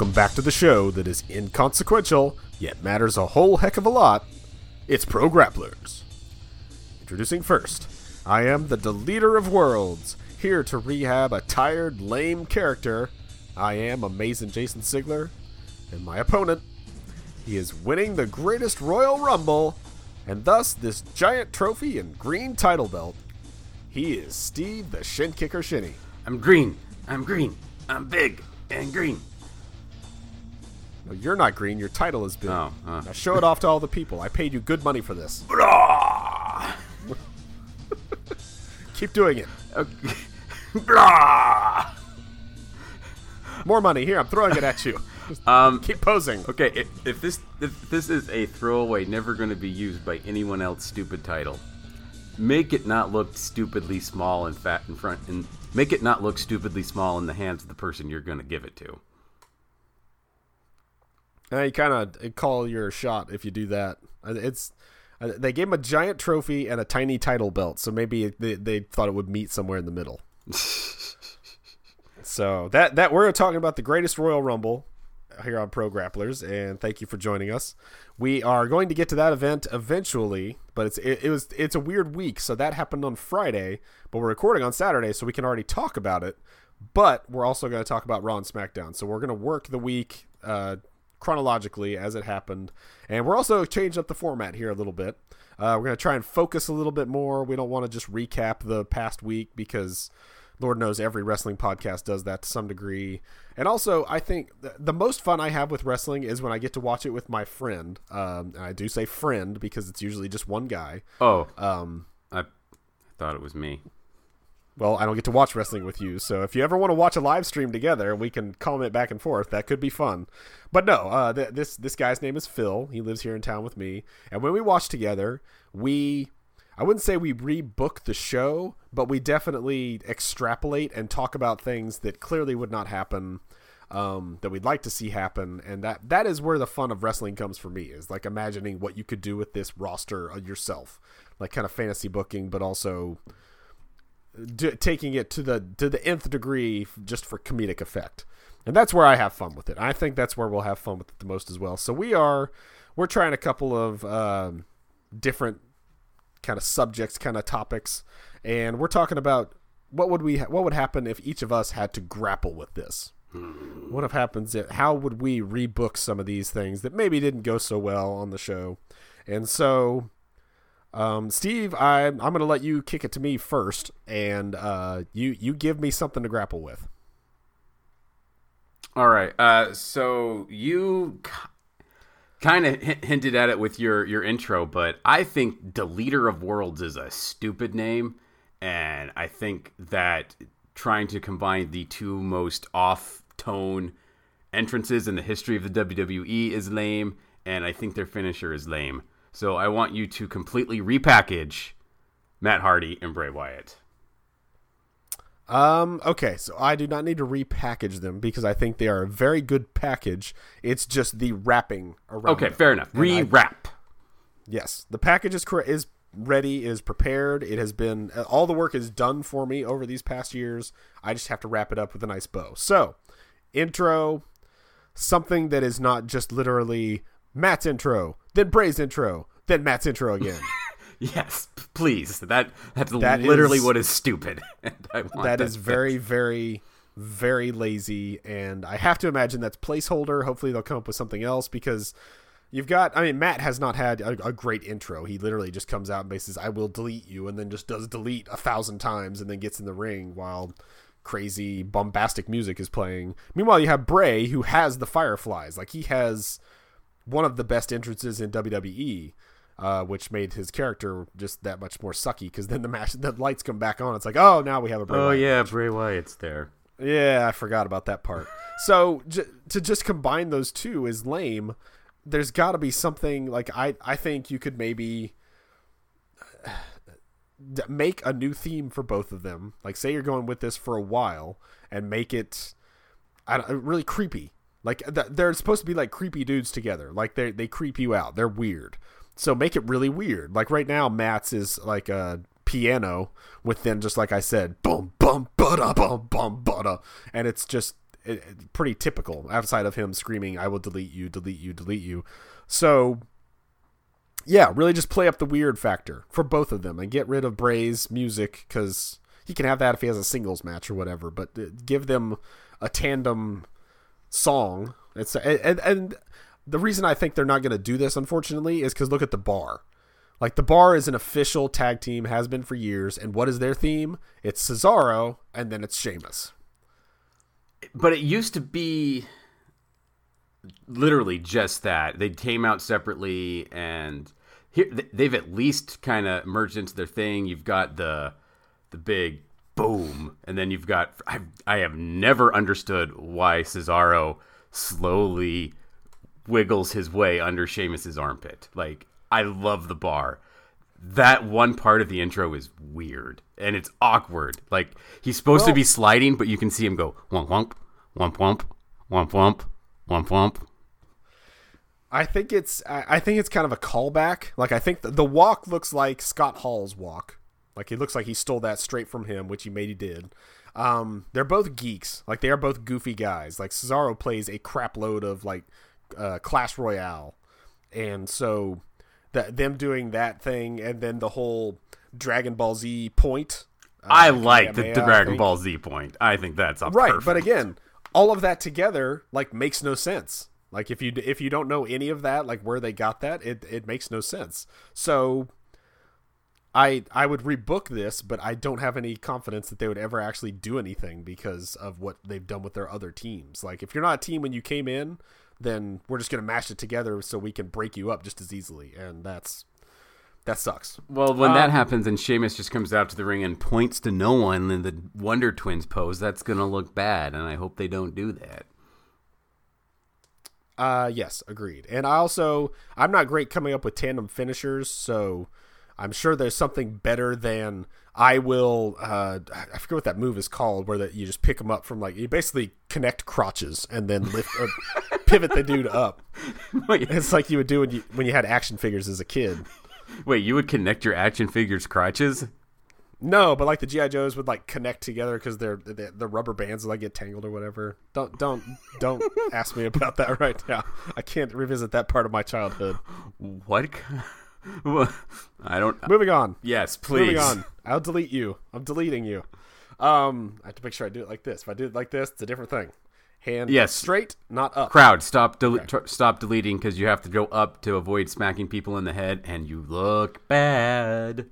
Welcome back to the show that is inconsequential, yet matters a whole heck of a lot. It's Pro Grapplers. Introducing first, I am the Deleter of Worlds, here to rehab a tired, lame character. I am Amazing Jason Sigler, and my opponent, he is winning the greatest Royal Rumble, and thus this giant trophy and green title belt. He is Steve the Shin Kicker Shinny. I'm green. I'm green. I'm big and green. You're not green. Your title is big. Oh, uh. Now show it off to all the people. I paid you good money for this. Keep doing it. Okay. More money. Here, I'm throwing it at you. Um, keep posing. okay, if, if this if this is a throwaway, never going to be used by anyone else stupid title, make it not look stupidly small and fat in front, and make it not look stupidly small in the hands of the person you're going to give it to. Uh, you kind of call your shot if you do that. It's uh, they gave him a giant trophy and a tiny title belt, so maybe they, they thought it would meet somewhere in the middle. so that that we're talking about the greatest Royal Rumble here on Pro Grapplers, and thank you for joining us. We are going to get to that event eventually, but it's it, it was it's a weird week, so that happened on Friday, but we're recording on Saturday, so we can already talk about it. But we're also going to talk about Raw and SmackDown, so we're going to work the week uh, chronologically as it happened, and we're also changing up the format here a little bit. Uh, we're going to try and focus a little bit more. We don't want to just recap the past week because Lord knows every wrestling podcast does that to some degree. And also, I think th- the most fun I have with wrestling is when I get to watch it with my friend. Um, and I do say friend because it's usually just one guy. Oh, Um, I thought it was me. Well, I don't get to watch wrestling with you, so if you ever want to watch a live stream together, we can comment back and forth. That could be fun. But no, uh, th- this this guy's name is Phil. He lives here in town with me, and when we watch together, we I wouldn't say we rebook the show, but we definitely extrapolate and talk about things that clearly would not happen. Um, that we'd like to see happen, and that that is where the fun of wrestling comes for me. Is like imagining what you could do with this roster uh, yourself, like kind of fantasy booking, but also taking it to the to the nth degree just for comedic effect. And that's where i have fun with it. I think that's where we'll have fun with it the most as well. So we are we're trying a couple of um, different kind of subjects kind of topics and we're talking about what would we ha- what would happen if each of us had to grapple with this? What if happens if, how would we rebook some of these things that maybe didn't go so well on the show? And so um, Steve, I, I'm going to let you kick it to me first, and uh, you you give me something to grapple with. All right. Uh, so you kind of hinted at it with your your intro, but I think Deleter of Worlds is a stupid name, and I think that trying to combine the two most off tone entrances in the history of the WWE is lame, and I think their finisher is lame. So I want you to completely repackage Matt Hardy and Bray Wyatt. Um, okay, so I do not need to repackage them because I think they are a very good package. It's just the wrapping around. Okay, them. fair enough. And I- Rewrap. Yes, the package is correct. Is ready. Is prepared. It has been all the work is done for me over these past years. I just have to wrap it up with a nice bow. So, intro, something that is not just literally Matt's intro, then Bray's intro, then Matt's intro again. Yes, please. That that's That literally is- what is stupid. and I want that is very, very, very lazy, and I have to imagine that's placeholder. Hopefully, they'll come up with something else because you've got. I mean, Matt has not had a, a great intro. He literally just comes out and basically says, "I will delete you," and then just does delete a thousand times, and then gets in the ring while crazy bombastic music is playing. Meanwhile, you have Bray who has the Fireflies. Like he has one of the best entrances in WWE. Uh, which made his character just that much more sucky because then the match, the lights come back on. It's like, oh, now we have a Bray Oh Wyatt yeah, Bray Wyatt's there. yeah, I forgot about that part. So j- to just combine those two is lame. There's got to be something like I I think you could maybe make a new theme for both of them. Like say you're going with this for a while and make it I don't, really creepy. Like th- they're supposed to be like creepy dudes together. Like they they creep you out. They're weird. So make it really weird. Like right now, Matt's is like a piano with then just like I said, boom, bum, bada, bum, bum, bada, and it's just it- pretty typical outside of him screaming, "I will delete you, delete you, delete you." So yeah, really just play up the weird factor for both of them and get rid of Bray's music because he can have that if he has a singles match or whatever. But uh, give them a tandem song. It's and and the reason I think they're not going to do this, unfortunately, is because look at the bar. Like the bar is an official tag team, has been for years, and what is their theme? It's Cesaro, and then it's Sheamus. But it used to be literally just that. They came out separately, and here they've at least kind of merged into their thing. You've got the the big boom, and then you've got. I I have never understood why Cesaro slowly wiggles his way under Sheamus's armpit. Like I love the bar. That one part of the intro is weird and it's awkward. Like he's supposed to be sliding, but you can see him go womp womp, womp womp, womp womp, womp womp. I think it's I I think it's kind of a callback. Like I think the, the walk looks like Scott Hall's walk. Like it looks like he stole that straight from him, which he maybe did. Um, they're both geeks. Like they are both goofy guys. Like Cesaro plays a crap load of like uh, Clash Royale, and so that them doing that thing, and then the whole Dragon Ball Z point. uh, I like the, the Dragon. Ball Z point. I think that's right perfect. but again all of that together like makes no sense like if you if you don't know any of that like where they got that it it makes no sense so i i would rebook this but i don't have any confidence that they would ever actually do anything because of what they've done with their other teams like if you're not a team when you came in then we're just going to mash it together so we can break you up just as easily and that's that sucks Well, when that Um, happens and Sheamus just comes out to the ring and points to no one in the Wonder Twins pose, that's going to look bad, and I hope they don't do that. Uh yes, agreed. And I also I'm not great coming up with tandem finishers, so I'm sure there's something better than I will uh I forget what that move is called where that you just pick them up from like you basically connect crotches and then lift or pivot the dude up. wait, It's like you would do when you when you had action figures as a kid. wait, you would connect your action figures' crotches? No, but like the GI Joes would like connect together because they're the, the rubber bands like get tangled or whatever. Don't don't don't ask me about that right now. I can't revisit that part of my childhood. What? I don't. Moving on. Yes, please. Moving on. I'll delete you. I'm deleting you. Um, I have to make sure I do it like this. If I do it like this, it's a different thing. Hand Yes. straight, not up. Crowd, stop, del- tr- stop deleting because you have to go up to avoid smacking people in the head, and you look bad.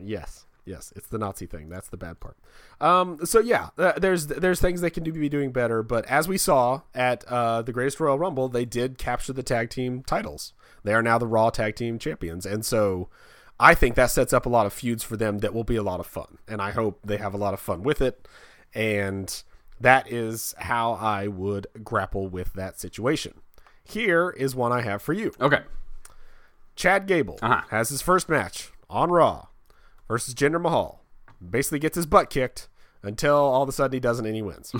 Yes, yes, it's the Nazi thing. That's the bad part. Um, so yeah, uh, there's there's things they can do be doing better. But as we saw at uh, the Greatest Royal Rumble, they did capture the tag team titles. They are now the Raw Tag Team Champions, and so I think that sets up a lot of feuds for them that will be a lot of fun. And I hope they have a lot of fun with it. And that is how I would grapple with that situation. Here is one I have for you. Okay. Chad Gable Uh-huh. has his first match on Raw versus Jinder Mahal. Basically gets his butt kicked until all of a sudden he doesn't and he wins.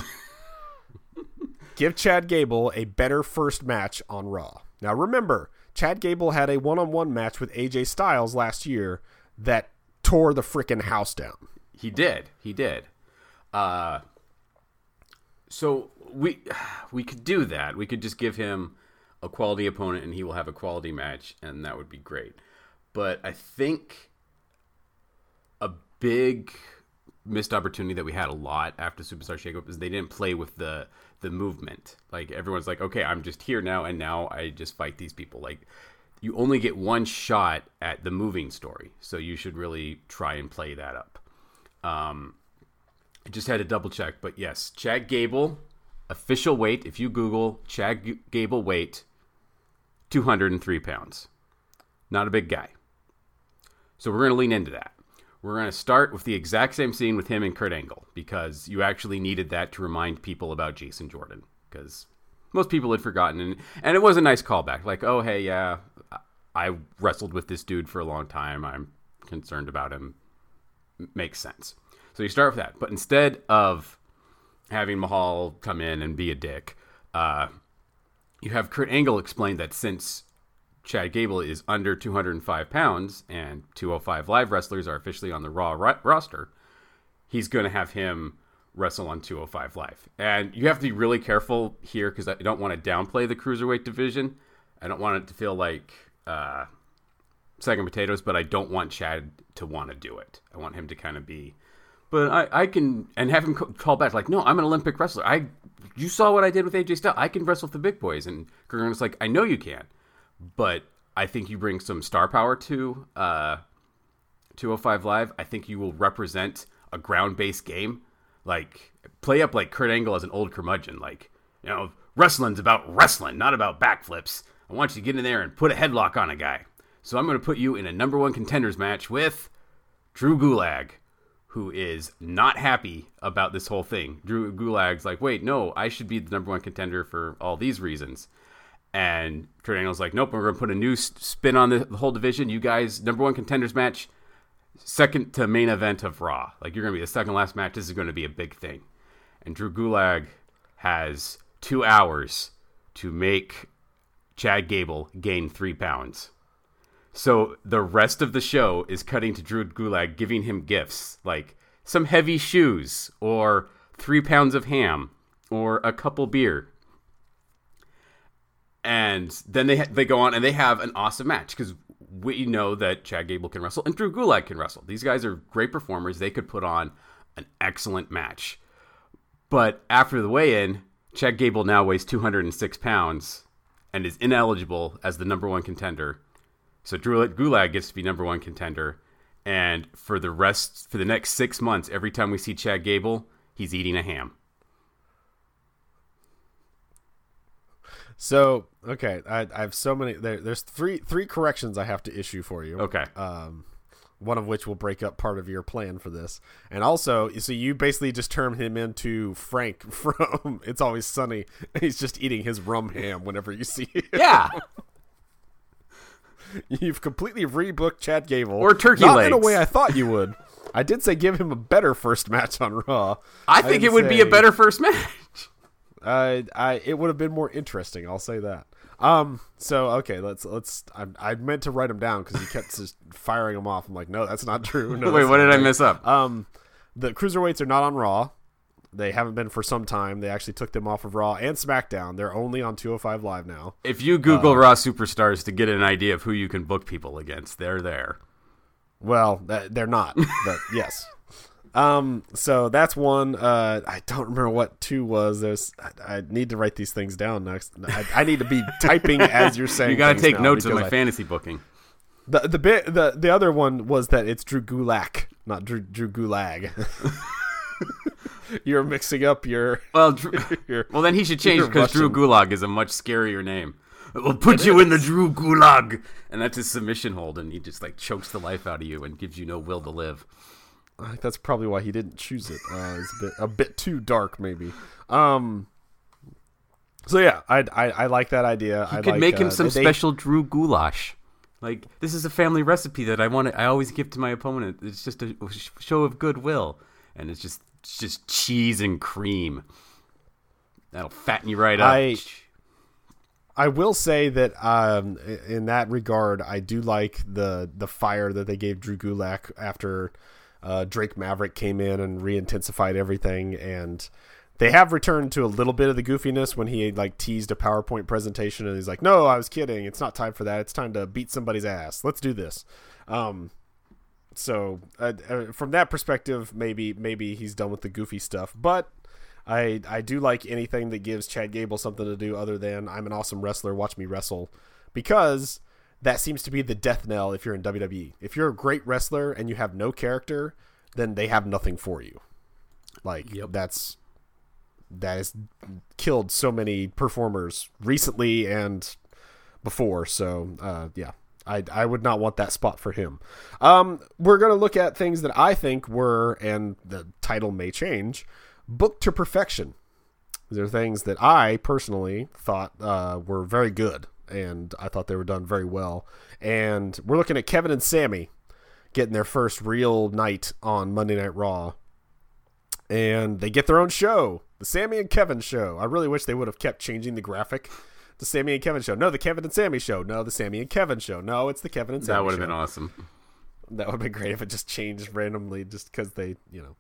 Give Chad Gable a better first match on Raw. Now remember, Chad Gable had a one-on-one match with AJ Styles last year that tore the freaking house down. He did. He did. Uh, so we we could do that. We could just give him a quality opponent, and he will have a quality match, and that would be great. But I think big missed opportunity that we had a lot after Superstar Shakeup is they didn't play with the the movement. Like everyone's like, okay, I'm just here now, and now I just fight these people. Like you only get one shot at the moving story, so you should really try and play that up. Um, I just had to double check, but yes, Chad Gable, official weight. If you Google Chad Gable weight, 203 pounds. Not a big guy. So we're going to lean into that. We're going to start with the exact same scene with him and Kurt Angle because you actually needed that to remind people about Jason Jordan because most people had forgotten and and it was a nice callback like oh hey yeah I wrestled with this dude for a long time I'm concerned about him. Makes sense. So you start with that but instead of having Mahal come in and be a dick uh, you have Kurt Angle explain that since Chad Gable is under 205 pounds and 205 live wrestlers are officially on the Raw ro- roster, he's going to have him wrestle on 205 Live. And you have to be really careful here because I don't want to downplay the cruiserweight division. I don't want it to feel like uh, second potatoes, but I don't want Chad to want to do it. I want him to kind of be. But I, I can and have him call back like, no, I'm an Olympic wrestler. I, you saw what I did with AJ Styles. I can wrestle with the big boys. And Kurt Angle's like, I know you can, but I think you bring some star power to uh, 205 Live. I think you will represent a ground based game. Like, play up like Kurt Angle as an old curmudgeon. Like, you know, wrestling's about wrestling, not about backflips. I want you to get in there and put a headlock on a guy. So I'm going to put you in a number one contenders match with Drew Gulag, who is not happy about this whole thing. Drew Gulag's like, wait, no, I should be the number one contender for all these reasons. And Kurt Angle's like, nope, we're going to put a new spin on the, whole division. You guys, number one contenders match, second to main event of Raw. Like, you're going to be the second last match. This is going to be a big thing. And Drew Gulag has two hours to make Chad Gable gain three pounds. So the rest of the show is cutting to Drew Gulag giving him gifts like some heavy shoes or three pounds of ham or a couple beer and then they they go on and they have an awesome match because we know that Chad Gable can wrestle and Drew Gulak can wrestle. These guys are great performers. They could put on an excellent match. But after the weigh-in, Chad Gable now weighs 206 pounds and is ineligible as the number one contender. So Drew Gulak gets to be number one contender. And for the rest, for the next six months, every time we see Chad Gable, he's eating a ham. So okay, I, I have so many. There, there's three three corrections I have to issue for you. Okay. Um, one of which will break up part of your plan for this, and also, so you basically just turned him into Frank from It's Always Sunny. He's just eating his rum ham whenever you see him. Yeah. You've completely rebooked Chad Gable or turkey Not legs. in a way I thought you would. I did say give him a better first match on Raw. I think it would say, be a better first match. I, I, it would have been more interesting. I'll say that. Um. So okay, let's let's. I, I meant to write them down because you kept just firing them off. I'm like, no, that's not true. No, Wait, what did true. I miss up? Um, the cruiserweights are not on Raw. They haven't been for some time. They actually took them off of Raw and SmackDown. They're only on 205 Live now. If you Google uh, Raw superstars to get an idea of who you can book people against, they're there. Well, they're not, but yes. Um, so that's one. Uh, I don't remember what two was. There's, I, I need to write these things down next. I, I need to be typing as you're saying. You got to take notes of my I, fantasy booking. The the bit the the other one was that it's Drew Gulak, not Drew Drew Gulag. you're mixing up your well. Drew, your, well, then he should change because Drew Gulag is a much scarier name. We'll put it you is. in the Drew Gulag, and that's his submission hold, and he just like chokes the life out of you and gives you no will to live. I think that's probably why he didn't choose it. Uh, it's a bit a bit too dark, maybe. Um. So yeah, I I, I like that idea. I could like, make him uh, some they, special Drew goulash. Like this is a family recipe that I want. To, I always give to my opponent. It's just a show of goodwill, and it's just it's just cheese and cream. That'll fatten you right up. I, I will say that um, in that regard, I do like the the fire that they gave Drew Gulak after uh, Drake Maverick came in and re-intensified everything, and they have returned to a little bit of the goofiness when he like teased a PowerPoint presentation and he's like, "No, I was kidding. It's not time for that. It's time to beat somebody's ass. Let's do this." Um, so uh, uh, from that perspective, maybe maybe he's done with the goofy stuff, but. I, I do like anything that gives Chad Gable something to do other than I'm an awesome wrestler, watch me wrestle. Because that seems to be the death knell if you're in WWE. If you're a great wrestler and you have no character, then they have nothing for you. Like yep. that's that has killed so many performers recently and before. So uh, yeah, I I would not want that spot for him. Um, we're gonna look at things that I think were, and the title may change, booked to perfection. These are things that I personally thought uh, were very good and I thought they were done very well. And we're looking at Kevin and Sami getting their first real night on Monday Night Raw. And they get their own show, the Sami and Kevin show. I really wish they would have kept changing the graphic. The Sami and Kevin show. No, the Kevin and Sami show. No, the Sami and Kevin show. No, it's the Kevin and Sami That would have been awesome. That would have been great if it just changed randomly just because they, you know,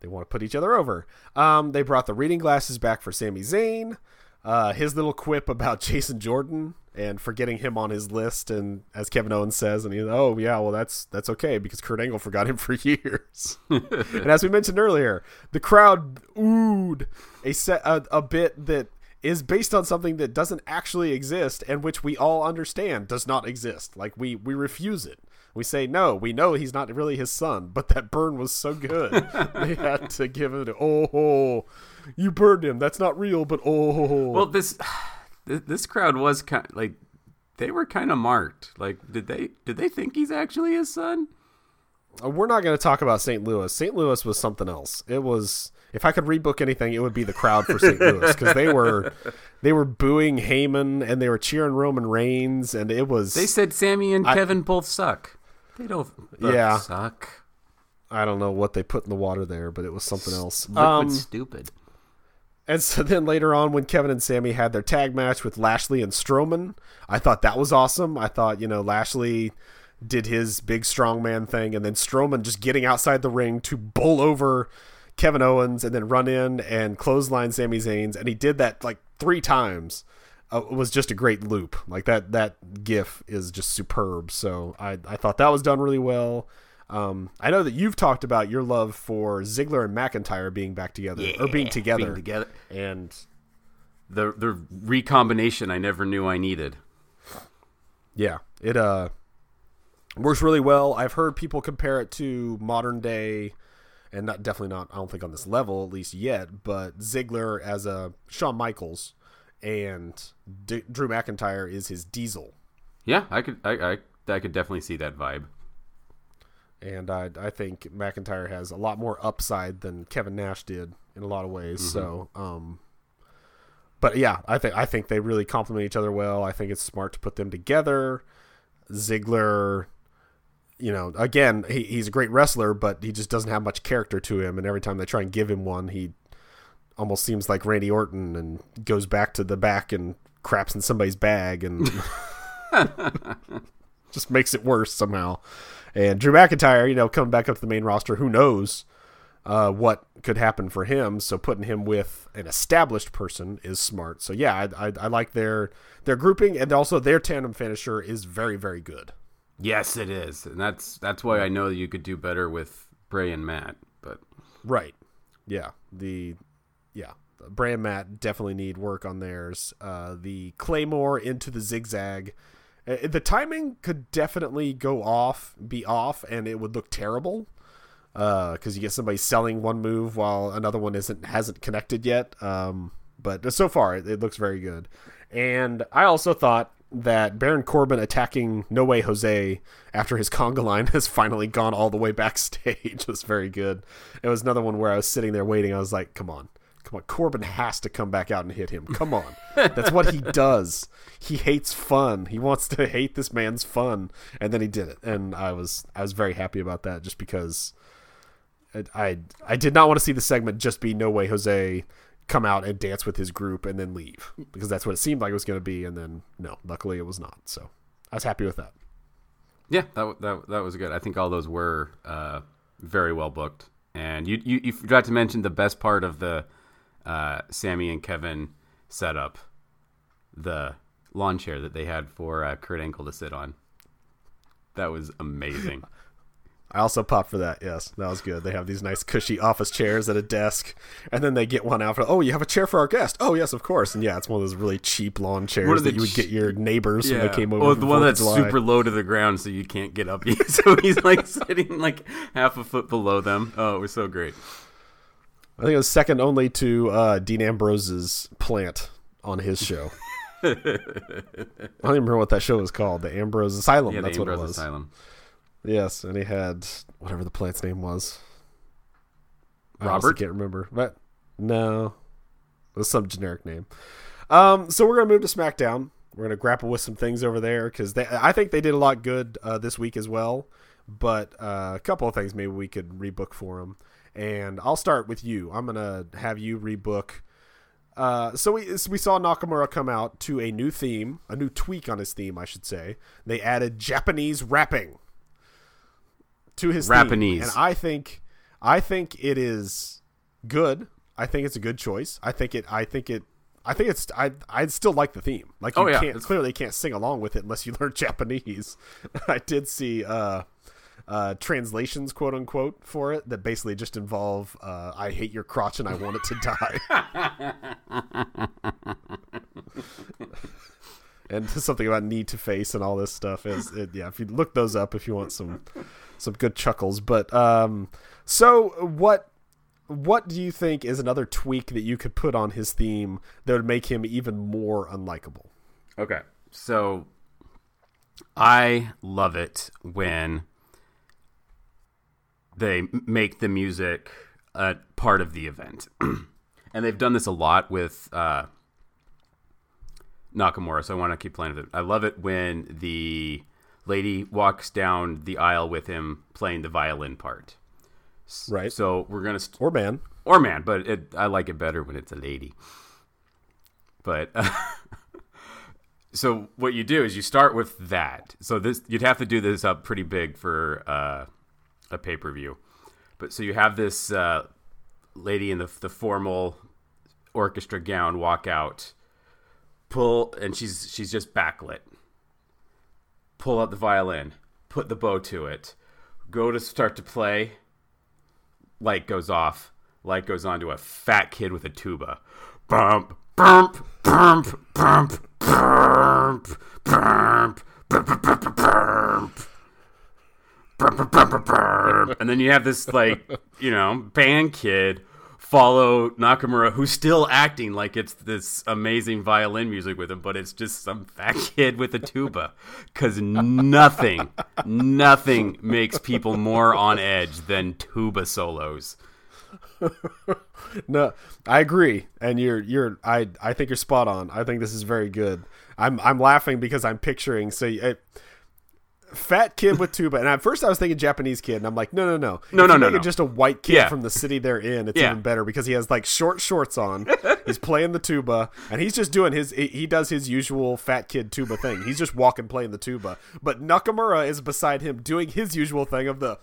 they want to put each other over. Um, they brought the reading glasses back for Sami Zayn. Uh, his little quip about Jason Jordan and forgetting him on his list, and as Kevin Owens says, and he, oh yeah, well that's that's okay because Kurt Angle forgot him for years. and as we mentioned earlier, the crowd oohed a set a, a bit that is based on something that doesn't actually exist and which we all understand does not exist. Like we we refuse it. We say no. We know he's not really his son, but that burn was so good they had to give it. Oh, you burned him. That's not real, but oh. Well, this this crowd was kind of, like they were kind of marked. Like, did they did they think he's actually his son? Uh, we're not going to talk about St. Louis. St. Louis was something else. It was if I could rebook anything, it would be the crowd for St. Louis because they were they were booing Heyman and they were cheering Roman Reigns, and it was they said Sami and I, Kevin both suck. They don't. yeah, suck. I don't know what they put in the water there, but it was something else. Liquid um, stupid. And so then later on, when Kevin and Sami had their tag match with Lashley and Strowman, I thought that was awesome. I thought, you know, Lashley did his big strongman thing, and then Strowman just getting outside the ring to bowl over Kevin Owens and then run in and clothesline Sami Zayn's, and he did that like three times. Uh, it was just a great loop. Like that that gif is just superb. So I I thought that was done really well. Um, I know that you've talked about your love for Ziggler and McIntyre being back together yeah, or being together, being together, and the the recombination I never knew I needed. Yeah, it uh works really well. I've heard people compare it to modern day, and not definitely not. I don't think on this level at least yet, but Ziggler as a Shawn Michaels, and D- Drew McIntyre is his Diesel. Yeah, I could I, I I could definitely see that vibe and I I think McIntyre has a lot more upside than Kevin Nash did in a lot of ways. Mm-hmm. So, um, but yeah, I think I think they really complement each other well. I think it's smart to put them together. Ziggler, you know, again, he, he's a great wrestler, but he just doesn't have much character to him. And every time they try and give him one, he almost seems like Randy Orton and goes back to the back and craps in somebody's bag and just makes it worse somehow. And Drew McIntyre, you know, coming back up to the main roster, who knows uh, what could happen for him? So putting him with an established person is smart. So yeah, I, I, I like their their grouping, and also their tandem finisher is very very good. Yes, it is, and that's that's why I know you could do better with Bray and Matt. But right, yeah, the yeah, Bray and Matt definitely need work on theirs. Uh, the Claymore into the zigzag the timing could definitely go off, be off, and it would look terrible because uh, you get somebody selling one move while another one isn't hasn't connected yet. Um, but so far, it, it, looks very good. And I also thought that Baron Corbin attacking No Way Jose after his conga line has finally gone all the way backstage was very good. It was another one where I was sitting there waiting. I was like, "Come on, Come on, Corbin has to come back out and hit him. Come on. That's what he does. He hates fun. He wants to hate this man's fun. And then he did it. And I was I was very happy about that just because I I, I did not want to see the segment just be no way Jose come out and dance with his group and then leave because that's what it seemed like it was going to be and then no, luckily it was not. So I was happy with that. Yeah, that that that was good. I think all those were uh, very well booked. And you, you you forgot to mention the best part of the uh, Sami and Kevin set up the lawn chair that they had for uh, Kurt Angle to sit on. That was amazing. I also popped for that. Yes, that was good. They have these nice cushy office chairs at a desk, and then they get one out for. Oh, you have a chair for our guest. Oh, yes, of course. And yeah, it's one of those really cheap lawn chairs that you would get your neighbors yeah. when they came over. Oh, the one that's super low to the ground, so you can't get up. so he's like sitting like half a foot below them. Oh, it was so great. I think it was second only to uh, Dean Ambrose's plant on his show. I don't even remember what that show was called. The Ambrose Asylum. Yeah, that's what it was. Asylum. Yes, and he had whatever the plant's name was. Robert. I can't remember, but no, it was some generic name. Um, so we're gonna move to SmackDown. We're gonna grapple with some things over there because I think they did a lot good uh, this week as well. But uh, a couple of things maybe we could rebook for them and I'll start with you. I'm gonna have you rebook. Uh, so we we saw Nakamura come out to a new theme, a new tweak on his theme, I should say. They added Japanese rapping to his Japanese, and I think I think it is good. I think it's a good choice. I think it. I think it. I think it's. I. I still like the theme. Like you Oh, yeah, can't it's- clearly can't sing along with it unless you learn Japanese. I did see uh, uh, translations, quote unquote, for it that basically just involve uh, "I hate your crotch and I want it to die." and something about need to face and all this stuff is it, yeah if you look those up if you want some some good chuckles but um so what what do you think is another tweak that you could put on his theme that would make him even more unlikable Okay. So I love it when they make the music a part of the event. and they've done this a lot with uh, Nakamura, so I want to keep playing with it. I love it when the lady walks down the aisle with him playing the violin part. right So we're going to st- or man or man, but it, I like it better when it's a lady. But so what you do is you start with that. So this you'd have to do this up pretty big for uh, a pay per view. But so you have this uh, lady in the the formal orchestra gown walk out, pull, and she's she's just backlit. Pull out the violin, put the bow to it, go to start to play light goes off. Light goes on to a fat kid with a tuba. Bump, bump, bump, bump, bump, bump, bump, bump, bump, bump. Bump, bump, bump, bump, bump. And then you have this like, you know, band kid follow Nakamura who's still acting like it's this amazing violin music with him, but it's just some fat kid with a tuba. Cause nothing, nothing makes people more on edge than tuba solos. no i agree and you're you're i i think you're spot on i think this is very good i'm i'm laughing because i'm picturing so uh, fat kid with tuba and at first i was thinking japanese kid and i'm like no no no No, If no, no, no. just a white kid Yeah. from the city they're in it's Yeah. even better because he has like short shorts on he's playing the tuba and he's just doing his he he does his usual fat kid tuba thing he's just walking playing the tuba but nakamura is beside him doing his usual thing of the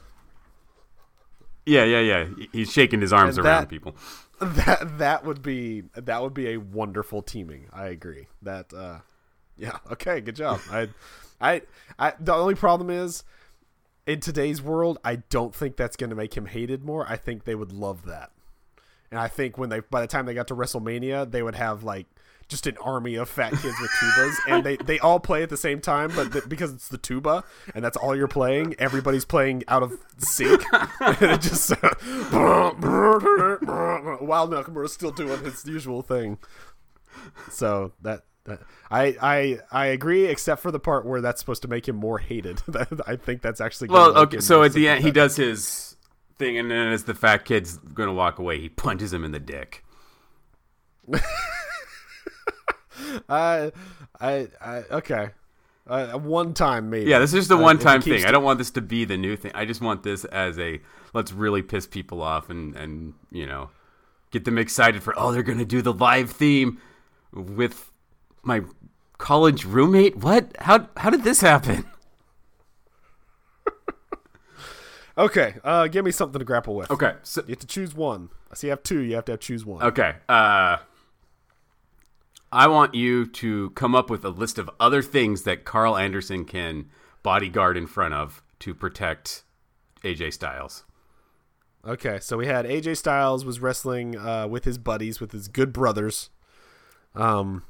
Yeah, yeah, yeah. He's shaking his arms And around that- people. that that would be that would be a wonderful teaming. I agree. That uh yeah, okay, good job. I I I the only problem is in today's world, I don't think that's going to make him hated more. I think they would love that. And I think when they by the time they got to WrestleMania, they would have like just an army of fat kids with tubas and they, they all play at the same time but because it's the tuba and that's all you're playing everybody's playing out of sync and it just uh, while Nakamura's still doing his usual thing so that, that I, I I agree except for the part where that's supposed to make him more hated I think that's actually gonna Well, okay. So at the end, he does his thing, and then as the fat kid's going to walk away, he punches him in the dick. I, I, I, okay. Uh, one time maybe. Yeah, this is just a Uh, one-time he keeps thing. I don't want this to be the new thing. I just want this as a let's really piss people off and and you know get them excited for oh they're going to do the live theme with my college roommate. What? How how did this happen? Okay, uh, give me something to grapple with. Okay, so You have to choose one. I see you have two. You have to have choose one. Okay. Uh, I want you to come up with a list of other things that Karl Anderson can bodyguard in front of to protect AJ Styles. Okay, so we had AJ Styles was wrestling uh, with his buddies, with his good brothers, um,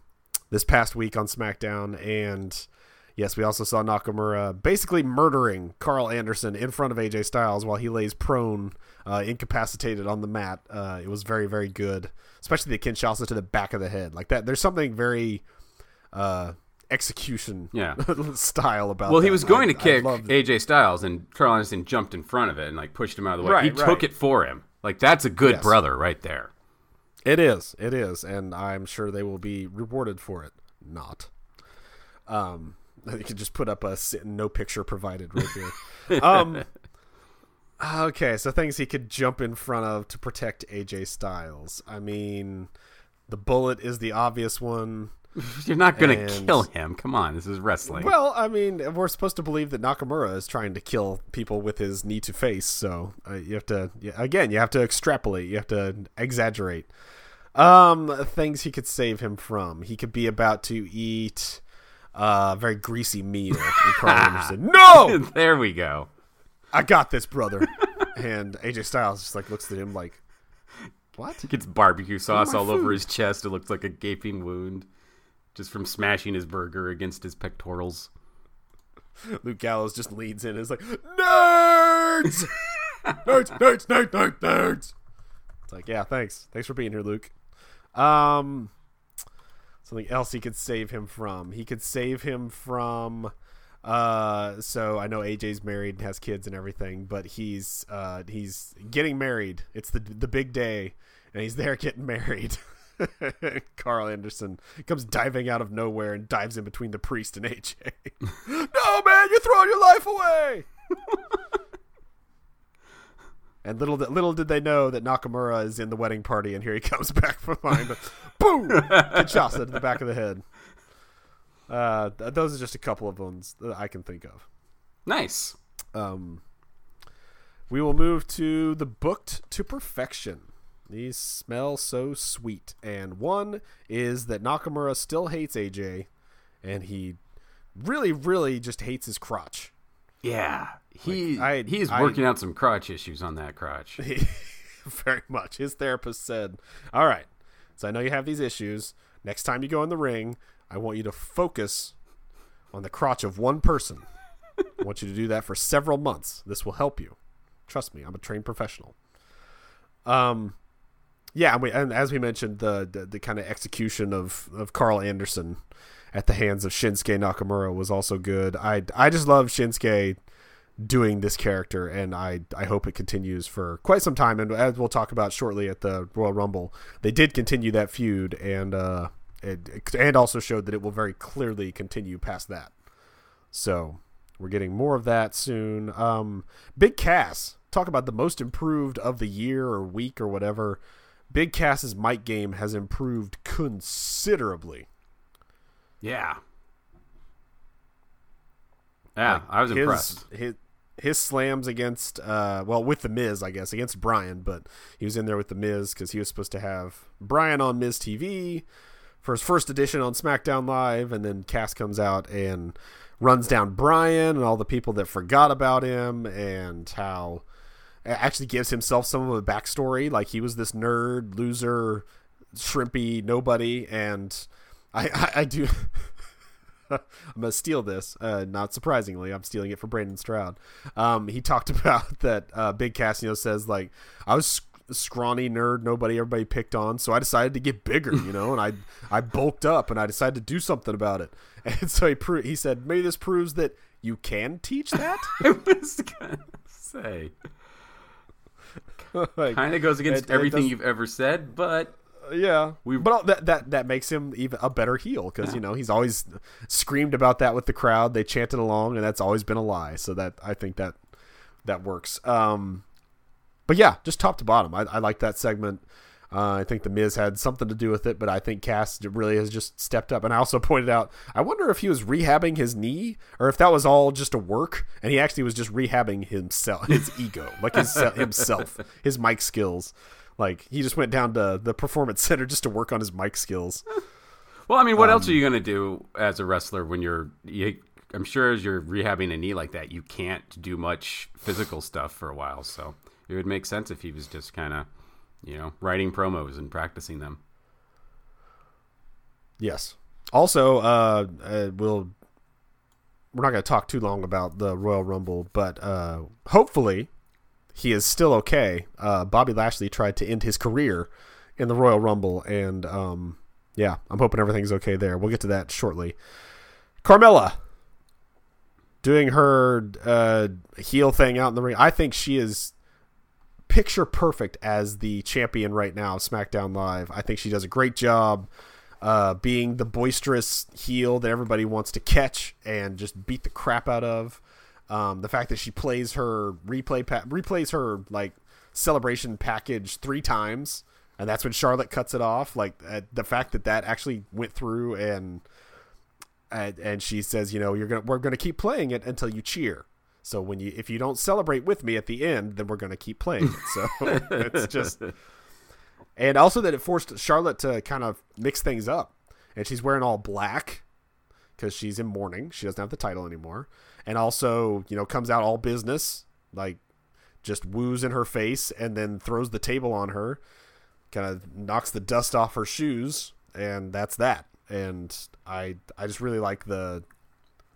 this past week on SmackDown, and yes, we also saw Nakamura basically murdering Karl Anderson in front of AJ Styles while he lays prone, uh, incapacitated on the mat. Uh, it was very, very good, especially the Kinshasa to the back of the head, like that. There's something very uh, execution Yeah. style about. It. Well, he was going I- to kick AJ Styles, and Karl Anderson jumped in front of it and like pushed him out of the way. Right, he right. took it for him. Like that's a good Yes. brother right there. It is. It is, and I'm sure they will be rewarded for it. Not. Um, you could just put up a no picture provided right here. um. Okay, so things he could jump in front of to protect AJ Styles. I mean, the bullet is the obvious one. You're not gonna kill him. Come on, this is wrestling. Well, I mean, we're supposed to believe that Nakamura is trying to kill people with his knee to face. So uh, you have to, again, you have to extrapolate. You have to exaggerate. Um, things he could save him from. He could be about to eat a very greasy meal. And Karl Anderson, no, there we go. I got this, brother. and AJ Styles just like looks at him like, what? Gets barbecue sauce all over his chest. It looks like a gaping wound, just from smashing his burger against his pectorals. Luke Gallows just leans in and is like, nerds! nerds, nerds, nerds, nerds, nerds. It's like, yeah, thanks. Thanks for being here, Luke. Um, something else he could save him from. He could save him from. Uh, so I know AJ's married and has kids and everything, but he's uh he's getting married. It's the the big day, and he's there getting married. Karl Anderson comes diving out of nowhere and dives in between the priest and AJ. no, man, you're throwing your life away. and little did, little did they know that Nakamura is in the wedding party, and here he comes back from behind. Boom! Kinshasa to the back of the head. Uh, th- those are just a couple of ones that I can think of. Nice. Um, we will move to the booked to perfection. These smell so sweet. And one is that Nakamura still hates AJ, and he really, really just hates his crotch. Yeah, he I- he's I- working out some crotch issues on that crotch. Very much. His therapist said, All right, so I know you have these issues. Next time you go in the ring, I want you to focus on the crotch of one person. I want you to do that for several months. This will help you. Trust me, I'm a trained professional. Um, yeah, and, we, and as we mentioned, the the, the kind of execution of, of Karl Anderson at the hands of Shinsuke Nakamura was also good. I I just love Shinsuke doing this character, and I I hope it continues for quite some time. And as we'll talk about shortly at the Royal Rumble, they did continue that feud, and uh, it, and also showed that it will very clearly continue past that. So we're getting more of that soon. Um, Big Cass, talk about the most improved of the year or week or whatever. Big Cass's mic game has improved considerably. Yeah. Yeah, I was his, impressed. His his slams against uh well with the Miz I guess against Bryan, but he was in there with the Miz because he was supposed to have Bryan on Miz TV for his first edition on SmackDown Live, and then Cass comes out and runs down Bryan and all the people that forgot about him and how actually gives himself some of a backstory. Like he was this nerd loser shrimpy nobody and I I, I do I'm gonna steal this. Uh, not surprisingly, I'm stealing it from Brandon Stroud. Um, he talked about that. Uh, Big Cassio says like I was sc- scrawny nerd, nobody, everybody picked on, so I decided to get bigger, you know, and I I bulked up and I decided to do something about it. And so he pro- he said maybe this proves that you can teach that. I was gonna say like, kind of goes against It- it everything does- you've ever said, but yeah, We- but that that that makes him even a better heel because you know he's always screamed about that with the crowd. They chanted along, and that's always been a lie. So that I think that that works. Um, but yeah, just top to bottom, I, I like that segment. Uh, I think the Miz had something to do with it, but I think Cass really has just stepped up. And I also pointed out, I wonder if he was rehabbing his knee or if that was all just a work, and he actually was just rehabbing himself, his ego, like his himself, his mic skills. Like he just went down to the performance center just to work on his mic skills. well, I mean, what Um, else are you gonna do as a wrestler when you're? You, I'm sure as you're rehabbing a knee like that, you can't do much physical stuff for a while. So it would make sense if he was just kind of, you know, writing promos and practicing them. Yes. Also, uh, uh we'll we're not going to talk too long about the Royal Rumble, but uh, hopefully he is still okay. Uh, Bobby Lashley tried to end his career in the Royal Rumble, and um, yeah, I'm hoping everything's okay there. We'll get to that shortly. Carmella doing her uh, heel thing out in the ring. I think she is picture perfect as the champion right now SmackDown Live. I think she does a great job uh, being the boisterous heel that everybody wants to catch and just beat the crap out of. Um, the fact that she plays her replay pa- replays her like celebration package three times and that's when Charlotte cuts it off. Like uh, the fact that that actually went through, and, and she says, you know, you're gonna we're gonna keep playing it until you cheer. So when you if you don't celebrate with me at the end, then we're gonna keep playing it. So it's just, and also that it forced Charlotte to kind of mix things up, and she's wearing all black because she's in mourning. She doesn't have the title anymore, and also you know comes out all business like just woos in her face and then throws the table on her kind of knocks the dust off her shoes, and that's that. And I I just really like the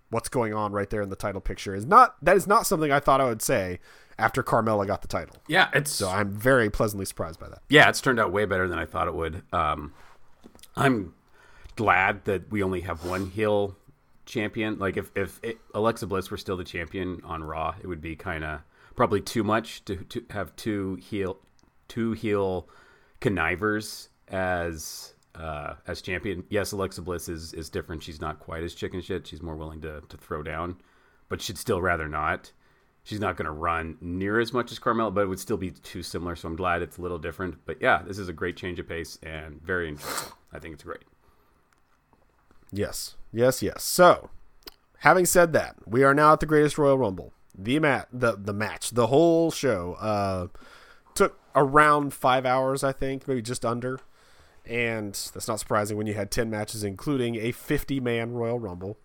what's going on right there in the title picture is not that is not something I thought I would say after Carmella got the title. Yeah, it's so I'm very pleasantly surprised by that. Yeah, it's turned out way better than I thought it would. Um, I'm glad that we only have one heel champion. Like if if it, Alexa Bliss were still the champion on Raw, it would be kind of probably too much to to have two heel two heel connivers as uh, as champion. Yes, Alexa Bliss is is different. She's not quite as chicken shit. She's more willing to to throw down, but she'd still rather not. She's not going to run near as much as Carmella, but it would still be too similar. So I'm glad it's a little different. But yeah, this is a great change of pace and very interesting. I think it's great. Yes, yes, yes. So, having said that, we are now at the Greatest Royal Rumble. The mat, the the match, the whole show. Uh, took around five hours, I think, maybe just under. And that's not surprising when you had 10 matches, including a 50 man Royal Rumble.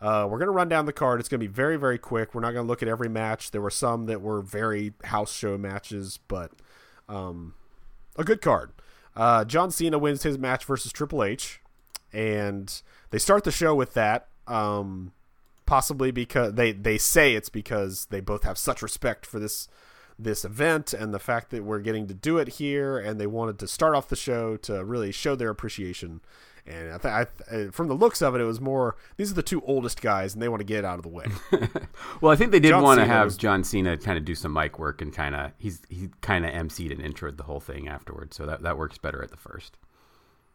Uh, we're to run down the card. It's to be very, very quick. We're not to look at every match. There were some that were very house show matches, but um, a good card. Uh, John Cena wins his match versus Triple H, and they start the show with that. Um, possibly because they, they say it's because they both have such respect for this this event and the fact that we're getting to do it here and they wanted to start off the show to really show their appreciation and I, th- I th- uh, from the looks of it, it was more these are the two oldest guys, and they want to get out of the way. well, I think they did want to have was... John Cena kind of do some mic work and kind of he's he kind of emceed and introed the whole thing afterwards, so that that works better at the first.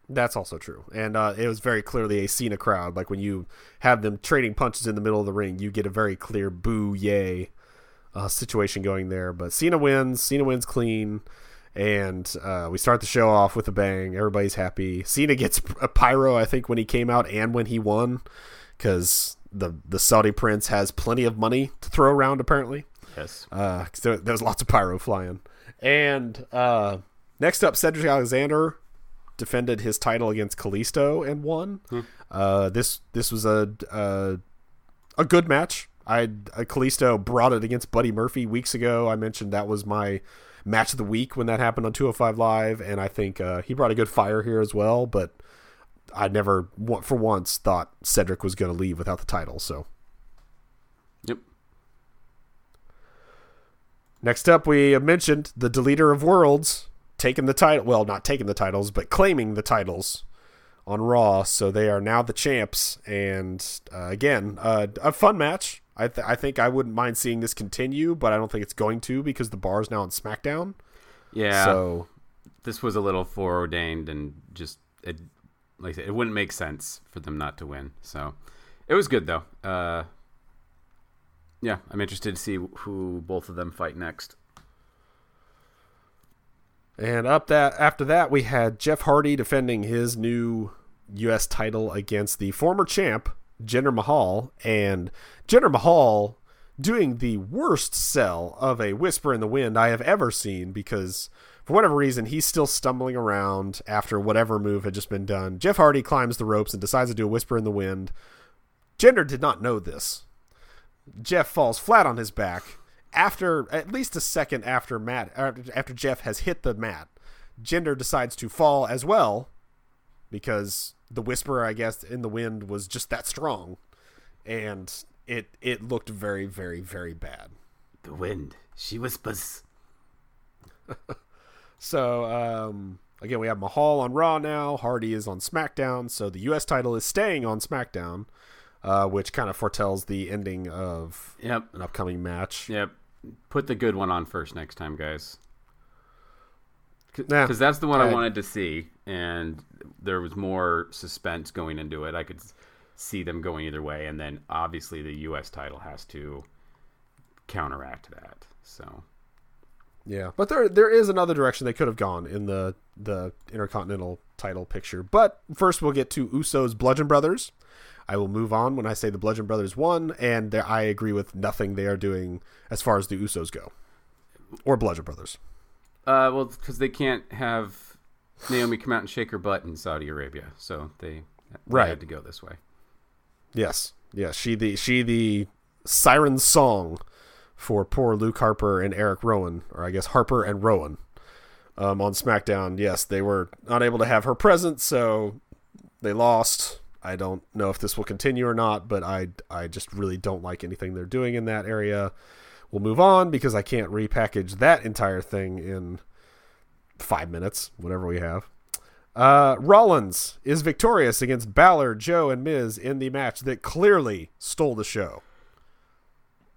That's also true, and uh, it was very clearly a Cena crowd. Like when you have them trading punches in the middle of the ring, you get a very clear boo yay uh, situation going there. But Cena wins. Cena wins clean. And uh, we start the show off with a bang. Everybody's happy. Cena gets a pyro, I think, when he came out and when he won, because the the Saudi prince has plenty of money to throw around. Apparently, yes. Uh, so there's lots of pyro flying. And uh, next up, Cedric Alexander defended his title against Kalisto and won. Hmm. Uh, this this was a, a a good match. I uh, Kalisto brought it against Buddy Murphy weeks ago. I mentioned that was my match of the week when that happened on 205 Live, and I think uh, he brought a good fire here as well. But I never, for once, thought Cedric was going to leave without the title. So, yep. Next up, we mentioned the Deleter of Worlds taking the title. Well, not taking the titles, but claiming the titles on Raw. So they are now the champs. And uh, again, uh, a fun match. I, th- I think I wouldn't mind seeing this continue, but I don't think it's going to because the bar is now on SmackDown. Yeah. So this was a little foreordained and just it, like I said, it wouldn't make sense for them not to win. So it was good though. Uh, yeah, I'm interested to see who both of them fight next. And up that after that, we had Jeff Hardy defending his new U.S. title against the former champ Jinder Mahal, and Jinder Mahal doing the worst sell of a whisper in the wind I have ever seen because for whatever reason he's still stumbling around after whatever move had just been done. Jeff Hardy climbs the ropes and decides to do a whisper in the wind. Jinder did not know this. Jeff falls flat on his back after at least a second after Matt after Jeff has hit the mat. Jinder decides to fall as well because the whisper, I guess, in the wind was just that strong, and it it looked very, very, very bad. The wind, she whispers. so um, again, we have Mahal on Raw now. Hardy is on SmackDown, so the U.S. title is staying on SmackDown, uh, which kind of foretells the ending of yep. an upcoming match. Yep. Put the good one on first next time, guys because that's the one I, I wanted to see, and there was more suspense going into it. I could see them going either way, and then obviously the U.S. title has to counteract that. So, yeah, but there there is another direction they could have gone in the the Intercontinental title picture. But first, we'll get to Usos Bludgeon Brothers. I will move on when I say the Bludgeon Brothers won, and I agree with nothing they are doing as far as the Usos go, or Bludgeon Brothers. Uh, well, because they can't have Naomi come out and shake her butt in Saudi Arabia, so they, they Right. had to go this way. Yes, yes, she the she the siren song for poor Luke Harper and Eric Rowan, or I guess Harper and Rowan, um, on SmackDown. Yes, they were unable to have her present, so they lost. I don't know if this will continue or not, but I I just really don't like anything they're doing in that area. We'll move on because I can't repackage that entire thing in five minutes, whatever we have. Uh, Rollins is victorious against Balor, Joe, and Miz in the match that clearly stole the show.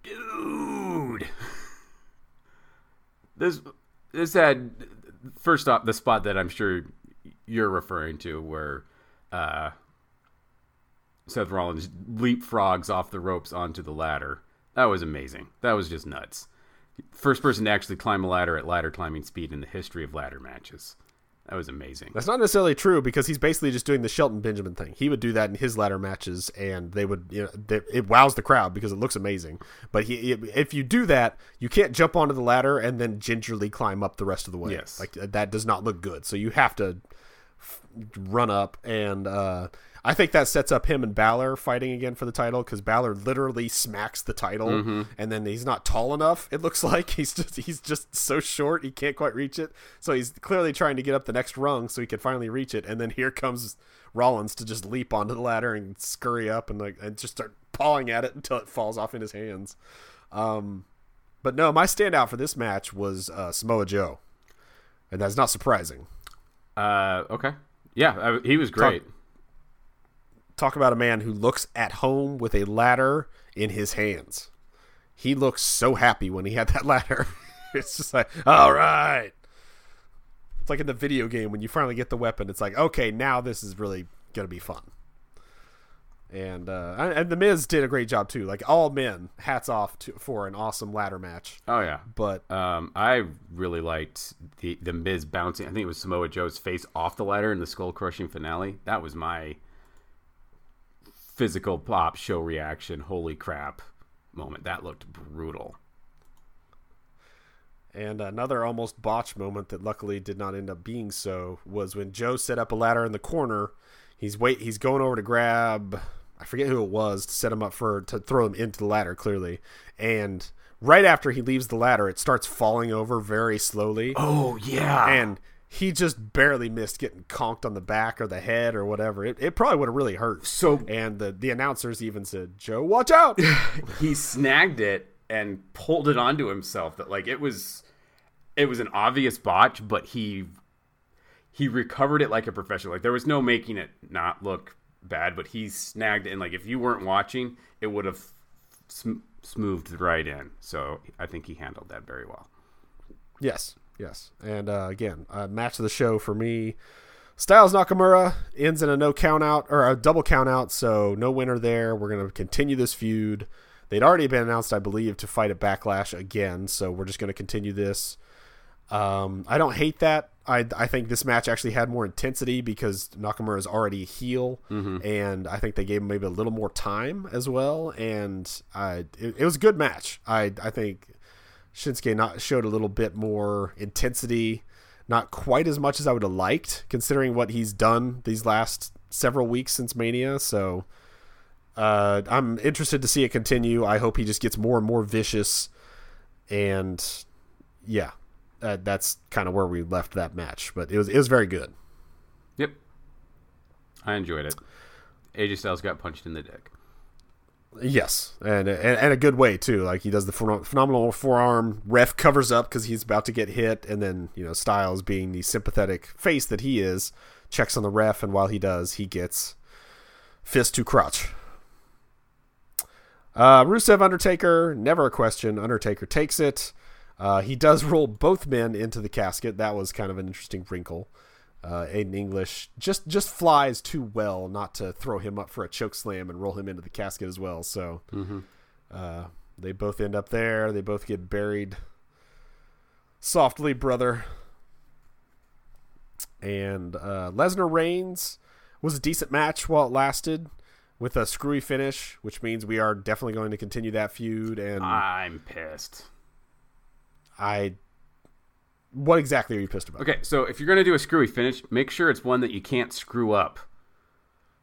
Dude, this this had first off the spot that I'm sure you're referring to, where uh, Seth Rollins leapfrogs off the ropes onto the ladder. That was amazing. That was just nuts. First person to actually climb a ladder at ladder climbing speed in the history of ladder matches. That was amazing. That's not necessarily true because he's basically just doing the Shelton Benjamin thing. He would do that in his ladder matches, and they would, you know, they, it wows the crowd because it looks amazing. But he, if you do that, you can't jump onto the ladder and then gingerly climb up the rest of the way. Yes. like that does not look good. So you have to f- run up, and uh, I think that sets up him and Balor fighting again for the title because Balor literally smacks the title, and then he's not tall enough. It looks like he's just he's just so short he can't quite reach it. So he's clearly trying to get up the next rung so he can finally reach it, and then here comes Rollins to just leap onto the ladder and scurry up and like and just start pawing at it until it falls off in his hands. Um, but no, my standout for this match was uh, Samoa Joe, and that's not surprising. Uh, okay, yeah, I, he was great. talk about a man who looks at home with a ladder in his hands. He looks so happy when he had that ladder. it's just like, all right. It's like in the video game when you finally get the weapon. It's like, okay, now this is really gonna be fun. And uh, and the Miz did a great job too. Like all men, hats off to, for an awesome ladder match. Oh yeah, But Um, I really liked the the Miz bouncing. I think it was Samoa Joe's face off the ladder in the skull crushing finale. That was my physical pop show reaction. Holy crap! Moment that looked brutal. And another almost botch moment that luckily did not end up being so was when Joe set up a ladder in the corner. He's wait he's going over to grab I forget who it was to set him up for to throw him into the ladder clearly. And right after he leaves the ladder, it starts falling over very slowly. Oh yeah, And he just barely missed getting conked on the back or the head or whatever. It, it probably would have really hurt. So- and the, the announcers even said, Joe, watch out. he snagged it and pulled it onto himself. That like it was, it was an obvious botch, but he he recovered it like a professional. Like there was no making it not look bad, but he snagged it. And like if you weren't watching, it would have sm- smoothed right in. So I think he handled that very well. Yes, yes. And uh, again, uh, match of the show for me. Styles Nakamura ends in a no count out or a double count out, so no winner there. We're going to continue this feud. They'd already been announced, I believe, to fight at Backlash again, so we're just going to continue this. Um, I don't hate that. I, I think this match actually had more intensity because Nakamura is already a heel, and I think they gave him maybe a little more time as well. And I, it, it was a good match. I I think Shinsuke not showed a little bit more intensity, not quite as much as I would have liked, considering what he's done these last several weeks since Mania. So uh, I'm interested to see it continue. I hope he just gets more and more vicious, and yeah, uh, that's kind of where we left that match. But it was it was very good. Yep, I enjoyed it. AJ Styles got punched in the dick. Yes, and, and and a good way too. Like he does the phenom- phenomenal forearm. Ref covers up because he's about to get hit, and then you know Styles, being the sympathetic face that he is, checks on the ref, and while he does, he gets fist to crotch. Uh, Rusev Undertaker, never a question. Undertaker takes it. Uh, he does roll both men into the casket. That was kind of an interesting wrinkle. Uh, Aiden English just just flies too well not to throw him up for a choke slam and roll him into the casket as well. So uh, they both end up there. They both get buried softly, brother. and uh, Lesnar Reigns was a decent match while it lasted, with a screwy finish, which means we are definitely going to continue that feud. And I'm pissed. I, what exactly are you pissed about? Okay, so if you're gonna do a screwy finish, make sure it's one that you can't screw up.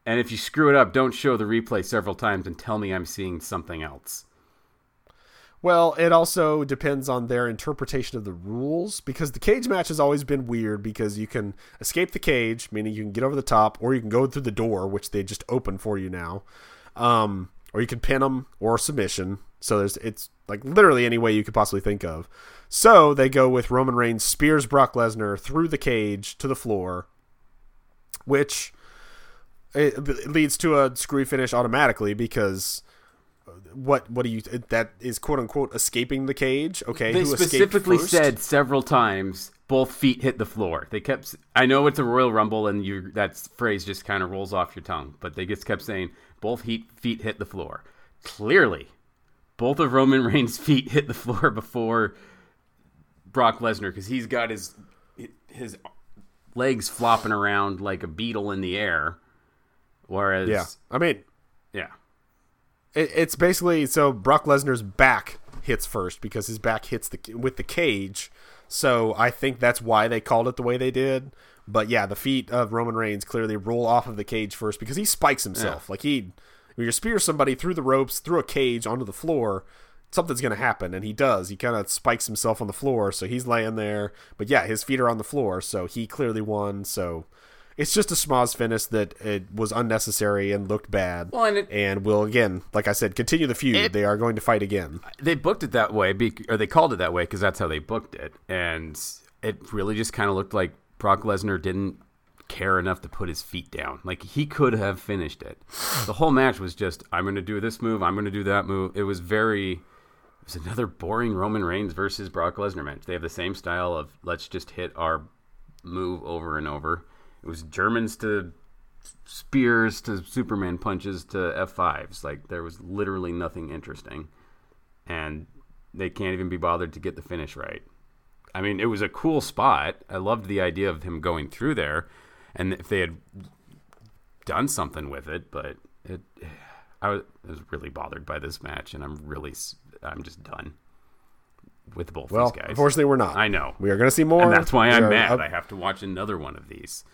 And if you screw it up, don't show the replay several times and tell me I'm seeing something else. Well, it also depends on their interpretation of the rules because the cage match has always been weird because you can escape the cage, meaning you can get over the top, or you can go through the door, which they just open for you now, um, or you can pin them or submission. So there's it's like literally any way you could possibly think of. So they go with Roman Reigns spears Brock Lesnar through the cage to the floor, which it leads to a screwy finish automatically because uh, what what do you that is quote unquote escaping the cage? Okay they who specifically said several times both feet hit the floor. They kept i know it's a royal rumble and you that phrase just kind of rolls off your tongue but they just kept saying both feet feet hit the floor. Clearly both of roman reigns feet hit the floor before brock lesnar because he's got his his legs flopping around like a beetle in the air whereas yeah i mean yeah it, it's basically so Brock Lesnar's back hits first because his back hits the with the cage. So I think that's why they called it the way they did. But yeah, the feet of Roman Reigns clearly roll off of the cage first because he spikes himself. Yeah. Like he, when you spear somebody through the ropes, through a cage onto the floor, something's going to happen, and he does. He kind of spikes himself on the floor, so he's laying there. But yeah, his feet are on the floor, so he clearly won. So it's just a schmoz finish that it was unnecessary and looked bad. Well, and, it, and will again, like I said, continue the feud. It, they are going to fight again. They booked it that way, or they called it that way because that's how they booked it, and it really just kind of looked like Brock Lesnar didn't care enough to put his feet down. Like he could have finished it. The whole match was just, I'm going to do this move, I'm going to do that move. It was very. It was another boring Roman Reigns versus Brock Lesnar match. They have the same style of let's just hit our move over and over it was Germans to spears to Superman punches to F5s. Like there was literally nothing interesting. And they can't even be bothered to get the finish right. I mean, it was a cool spot. I loved the idea of him going through there and if they had done something with it, but it I was, I was really bothered by this match and I'm really I'm just done with both well, these guys. Unfortunately, we're not. I know. We are going to see more. And that's why I'm mad. Up- I have to watch another one of these.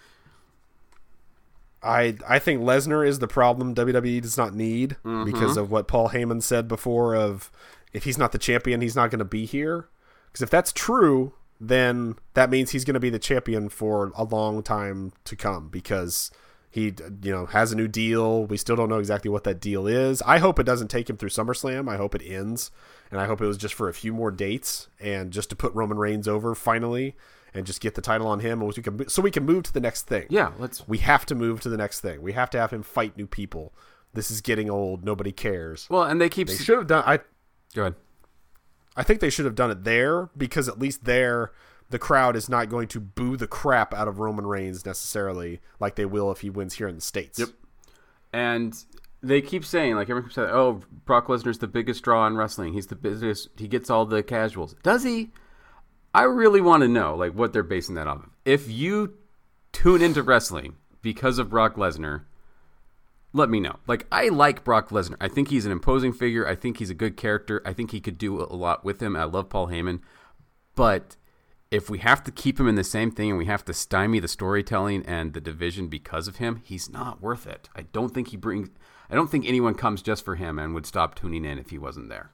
I I think Lesnar is the problem WWE does not need mm-hmm. because of what Paul Heyman said before of if he's not the champion, he's not going to be here. Because if that's true, then that means he's going to be the champion for a long time to come because he you know has a new deal. We still don't know exactly what that deal is. I hope it doesn't take him through SummerSlam. I hope it ends, and I hope it was just for a few more dates and just to put Roman Reigns over finally and just get the title on him, so we can so we can move to the next thing. Yeah, let's. We have to move to the next thing. We have to have him fight new people. This is getting old. Nobody cares. Well, and they keep. They should have done. I go ahead. I think they should have done it there because at least there the crowd is not going to boo the crap out of Roman Reigns necessarily like they will if he wins here in the states. Yep. And they keep saying like everyone keeps saying, "Oh, Brock Lesnar's the biggest draw in wrestling. He's the biggest. He gets all the casuals." Does he? I really want to know like what they're basing that off of. If you tune into wrestling because of Brock Lesnar, let me know. Like I like Brock Lesnar. I think he's an imposing figure. I think he's a good character. I think he could do a lot with him. I love Paul Heyman. But if we have to keep him in the same thing and we have to stymie the storytelling and the division because of him, he's not worth it. I don't think he brings I don't think anyone comes just for him and would stop tuning in if he wasn't there.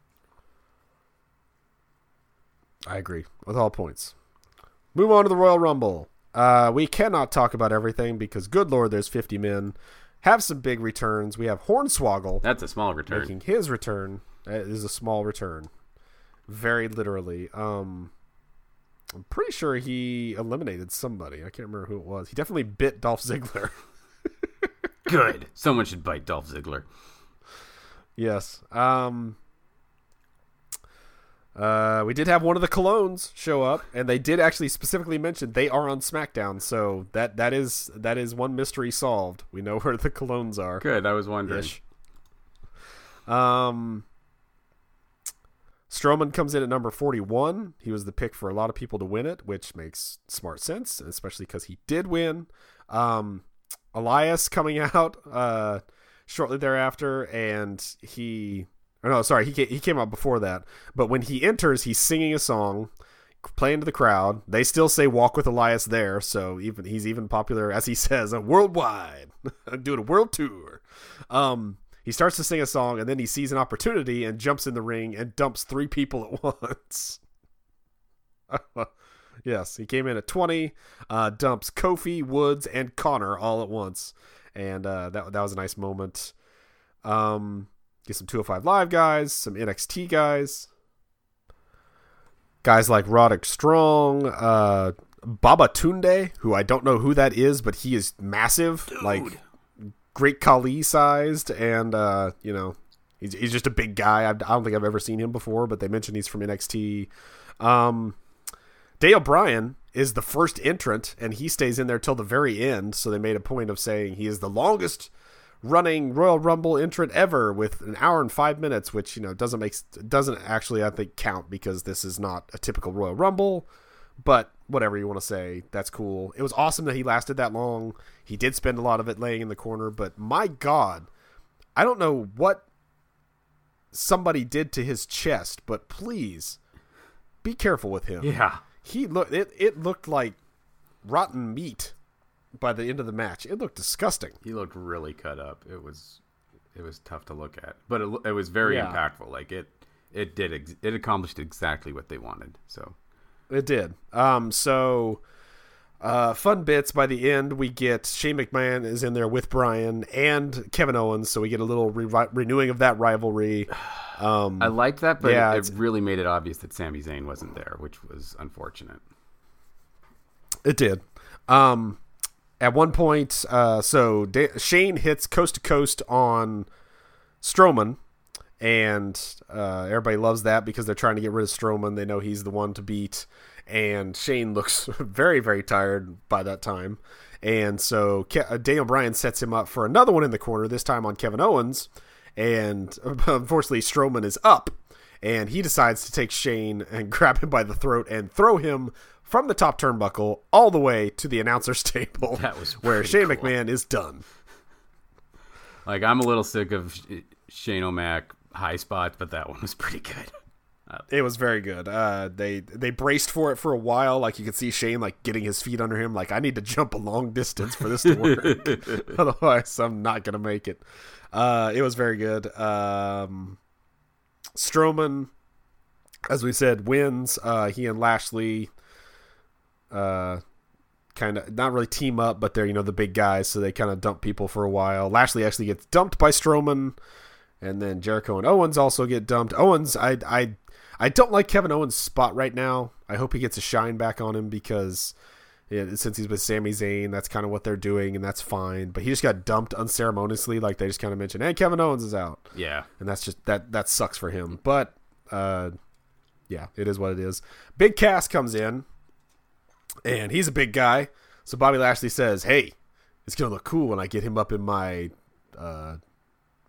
I agree with all points. Move on to the Royal Rumble. Uh, we cannot talk about everything because, good lord, there's 50 men. Have some big returns. We have Hornswoggle. That's a small return. Making his return. That is a small return. Very literally. Um, I'm pretty sure he eliminated somebody. I can't remember who it was. He definitely bit Dolph Ziggler. Good. Someone should bite Dolph Ziggler. Yes. Um, uh, we did have one of the Colóns show up, and they did actually specifically mention they are on SmackDown. So that that is that is one mystery solved. We know where the Colóns are. Good. I was wondering. Ish. Um. Strowman comes in at number 41. He was the pick for a lot of people to win it, which makes smart sense, especially because he did win. Um, Elias coming out uh, shortly thereafter, and he. Or no, sorry, he came, he came out before that. But when he enters, he's singing a song, playing to the crowd. They still say "Walk with Elias" there, so even he's even popular as he says, uh, worldwide, doing a world tour. Um, he starts to sing a song and then he sees an opportunity and jumps in the ring and dumps three people at once. yes, he came in at 20, uh, dumps Kofi, Woods, and Connor all at once. And uh, that, that was a nice moment. Um, get some 205 Live guys, some NXT guys. Guys like Roderick Strong, uh, Babatunde, who I don't know who that is, but he is massive. Dude. Like Great Khali sized, and uh, you know, he's he's just a big guy. I, I don't think I've ever seen him before, but they mentioned he's from NXT. Um, Daniel Bryan is the first entrant, and he stays in there till the very end. So they made a point of saying he is the longest running Royal Rumble entrant ever with an hour and five minutes, which you know doesn't make doesn't actually I think count because this is not a typical Royal Rumble. But whatever you want to say, that's cool. It was awesome that he lasted that long. He did spend a lot of it laying in the corner, but my God, I don't know what somebody did to his chest, but please be careful with him. Yeah. He looked it, it looked like rotten meat by the end of the match. It looked disgusting. He looked really cut up. It was it was tough to look at, but it, it was very Yeah. impactful. Like it it did ex- it accomplished exactly what they wanted. So It did. Um, so uh, fun bits by the end. We get Shane McMahon is in there with Bryan and Kevin Owens, so we get a little re- renewing of that rivalry. Um, I liked that, but Yeah, it, it really made it obvious that Sami Zayn wasn't there, which was unfortunate. It did. Um, at one point, uh, so da- Shane hits coast to coast on Strowman, and uh, everybody loves that because they're trying to get rid of Strowman. They know he's the one to beat, and Shane looks very, very tired by that time. And so Ke- uh, Daniel Bryan sets him up for another one in the corner, this time on Kevin Owens. And unfortunately, Strowman is up, and he decides to take Shane and grab him by the throat and throw him from the top turnbuckle all the way to the announcer's table. That was where Shane cool. McMahon is done. Like I'm a little sick of Shane O'Mac high spots, but that one was pretty good. It was very good. Uh, they they braced for it for a while. Like you could see Shane like getting his feet under him. Like I need to jump a long distance for this to work. Otherwise, I'm not gonna make it. Uh, it was very good. Um, Strowman, as we said, wins. Uh, he and Lashley, uh, kind of not really team up, but they're you know the big guys, so they kind of dump people for a while. Lashley actually gets dumped by Strowman, and then Jericho and Owens also get dumped. Owens, I I I don't like Kevin Owens' spot right now. I hope he gets a shine back on him because yeah, since he's with Sami Zayn, that's kind of what they're doing, and that's fine. But he just got dumped unceremoniously, like they just kind of mentioned, "Hey, Kevin Owens is out," Yeah. and that's just that that sucks for him. But uh, yeah, it is what it is. Big Cass comes in, and he's a big guy. So Bobby Lashley says, "Hey, it's gonna look cool when I get him up in my uh,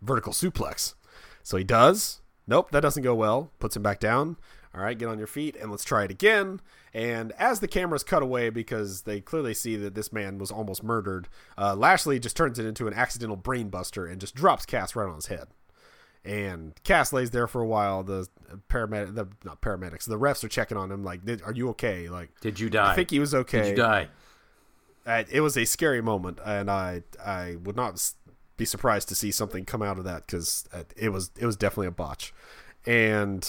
vertical suplex." So he does. Nope, that doesn't go well. Puts him back down. All right, get on your feet and let's try it again. And as the cameras cut away, because they clearly see that this man was almost murdered, uh, Lashley just turns it into an accidental brainbuster and just drops Cass right on his head. And Cass lays there for a while. The paramedic, the not paramedics, the refs are checking on him. Like, "Did- "Are you okay?" Like, Did you die? I think he was okay. Did you die? Uh, it was a scary moment, and I I would not be surprised to see something come out of that because it was it was definitely a botch. And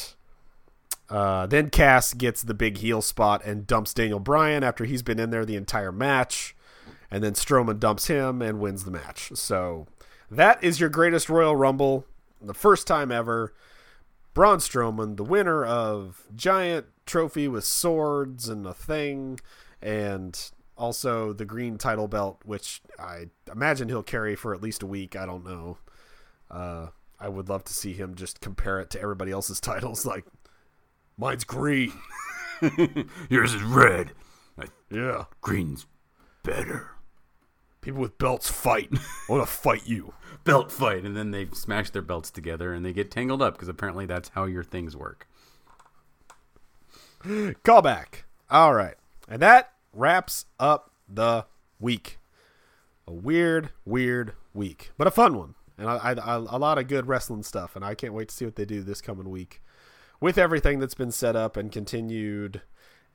uh, then Cass gets the big heel spot and dumps Daniel Bryan after he's been in there the entire match, and then Strowman dumps him and wins the match. So that is your greatest Royal Rumble, the first time ever. Braun Strowman, the winner of giant trophy with swords and a thing, and also the green title belt, which I imagine he'll carry for at least a week. I don't know. Uh, I would love to see him just compare it to everybody else's titles. Like, mine's green. Yours is red. Yeah. Green's better. People with belts fight. I want to fight you. Belt fight, and then they smash their belts together and they get tangled up because apparently that's how your things work. Callback. All right. And that wraps up the week. A weird, weird week, but a fun one. And I, I, I, a lot of good wrestling stuff. And I can't wait to see what they do this coming week with everything that's been set up and continued.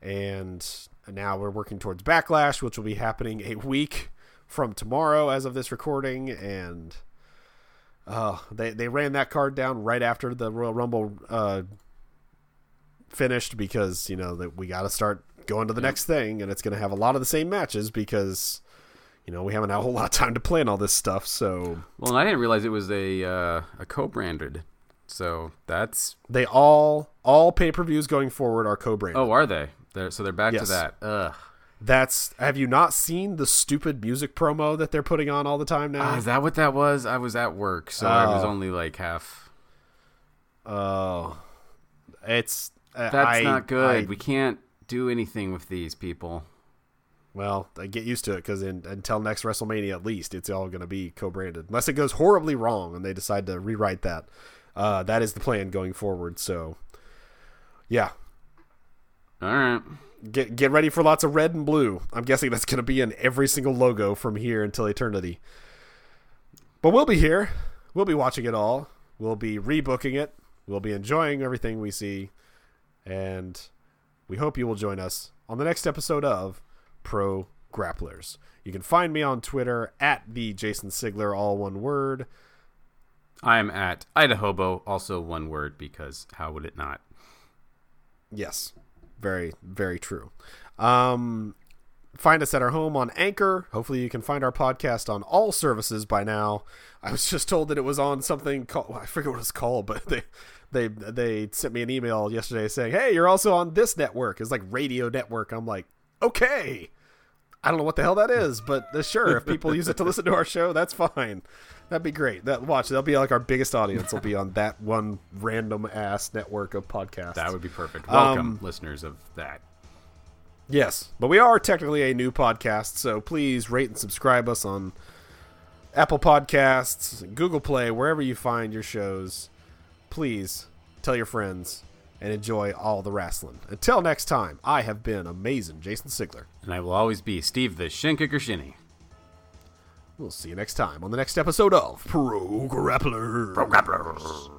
And now we're working towards Backlash, which will be happening a week from tomorrow as of this recording. And uh, they, they ran that card down right after the Royal Rumble uh, finished because, you know, that we got to start going to the next thing. And it's going to have a lot of the same matches because you know, we haven't had a whole lot of time to plan all this stuff. So, well, I didn't realize it was a uh, a co-branded. So that's they all all pay per views going forward are co-branded. Oh, are they? They're, so they're back yes. to that. Ugh. That's. Have you not seen the stupid music promo that they're putting on all the time now? Uh, is that what that was? I was at work, so I was oh. only like half. Oh, it's uh, that's I, not good. I, we can't do anything with these people. Well, I get used to it because until next WrestleMania, at least, it's all going to be co-branded, unless it goes horribly wrong and they decide to rewrite that. Uh, that is the plan going forward. So, yeah. All right. Get get ready for lots of red and blue. I'm guessing that's going to be in every single logo from here until eternity. But we'll be here. We'll be watching it all. We'll be rebooking it. We'll be enjoying everything we see, and we hope you will join us on the next episode of Pro Grapplers. You can find me on Twitter at the Jason Sigler, all one word. I'm at Idahobo, also one word because how would it not? Yes, very very true. Um, find us at our home on Anchor. Hopefully, you can find our podcast on all services by now. I was just told that it was on something called I forget what it's called, but they they they sent me an email yesterday saying, "Hey, you're also on this network." It's like Radio Network. I'm like, okay. I don't know what the hell that is, but sure, if people use it to listen to our show, that's fine. That'd be great. That watch, that'll be like our biggest audience. Will be on that one random ass network of podcasts. That would be perfect. Welcome, um, listeners of that. Yes, but we are technically a new podcast, so please rate and subscribe us on Apple Podcasts, Google Play, wherever you find your shows. Please tell your friends and enjoy all the wrestling. Until next time, I have been amazing Jason Sigler. And I will always be Steve the Shin Kicker Shinny. We'll see you next time on the next episode of Pro Grapplers. Pro Grapplers.